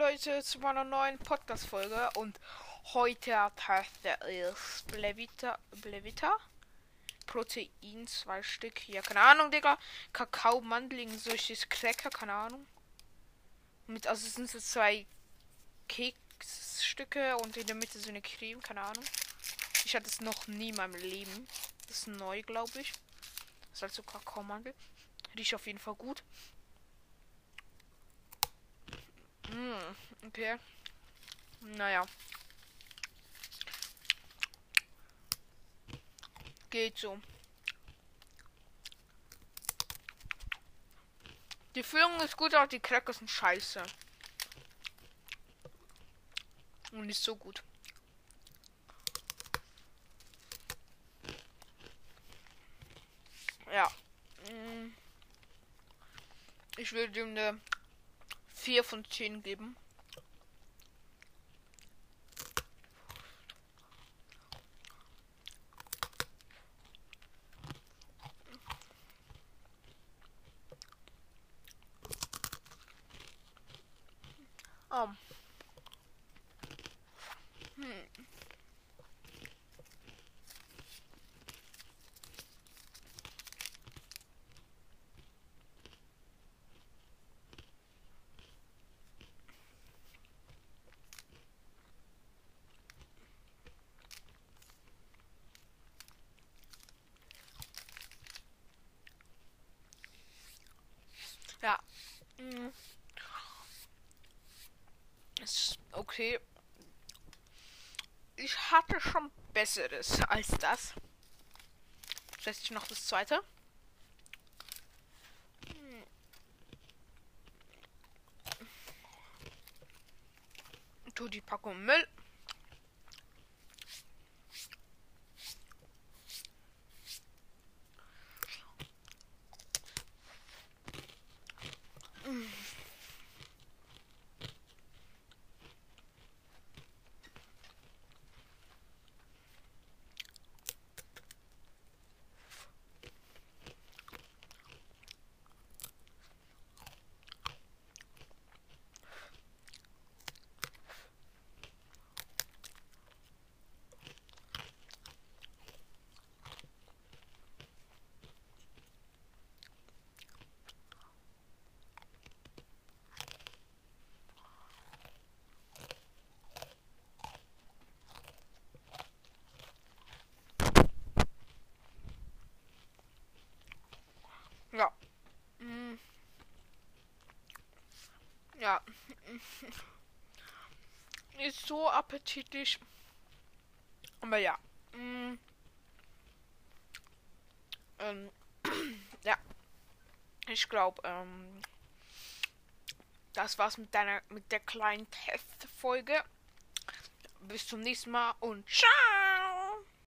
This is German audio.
Leute zu meiner neuen Podcast-Folge und heute teste ich Blevita, Blevita, Protein, zwei Stück, ja, keine Ahnung, Digga, Kakao, Mandeln, solches Cracker, keine Ahnung. Mit, also sind so zwei Keksstücke und in der Mitte so eine Creme, keine Ahnung. Ich hatte es noch nie in meinem Leben. Das ist neu, glaube ich. Das ist also Kakao-Mandel. Riecht auf jeden Fall gut. Hm, okay. Naja. Geht so. Die Füllung ist gut, aber die Crackers sind scheiße. Und nicht so gut. Ja. Hm. Ich will dem eine 4 von 10 geben. Oh. Hm. Ja. Hm. Ist okay. Ich hatte schon besseres als das. Setze ich noch das zweite. Hm. Tu die Packung Müll. Ja. Mm. Ja. Ist so appetitlich. Aber ja. Mm. Ähm. ja. Ich glaube, ähm. Das war's mit deiner mit der kleinen Testfolge. Bis zum nächsten Mal und ciao!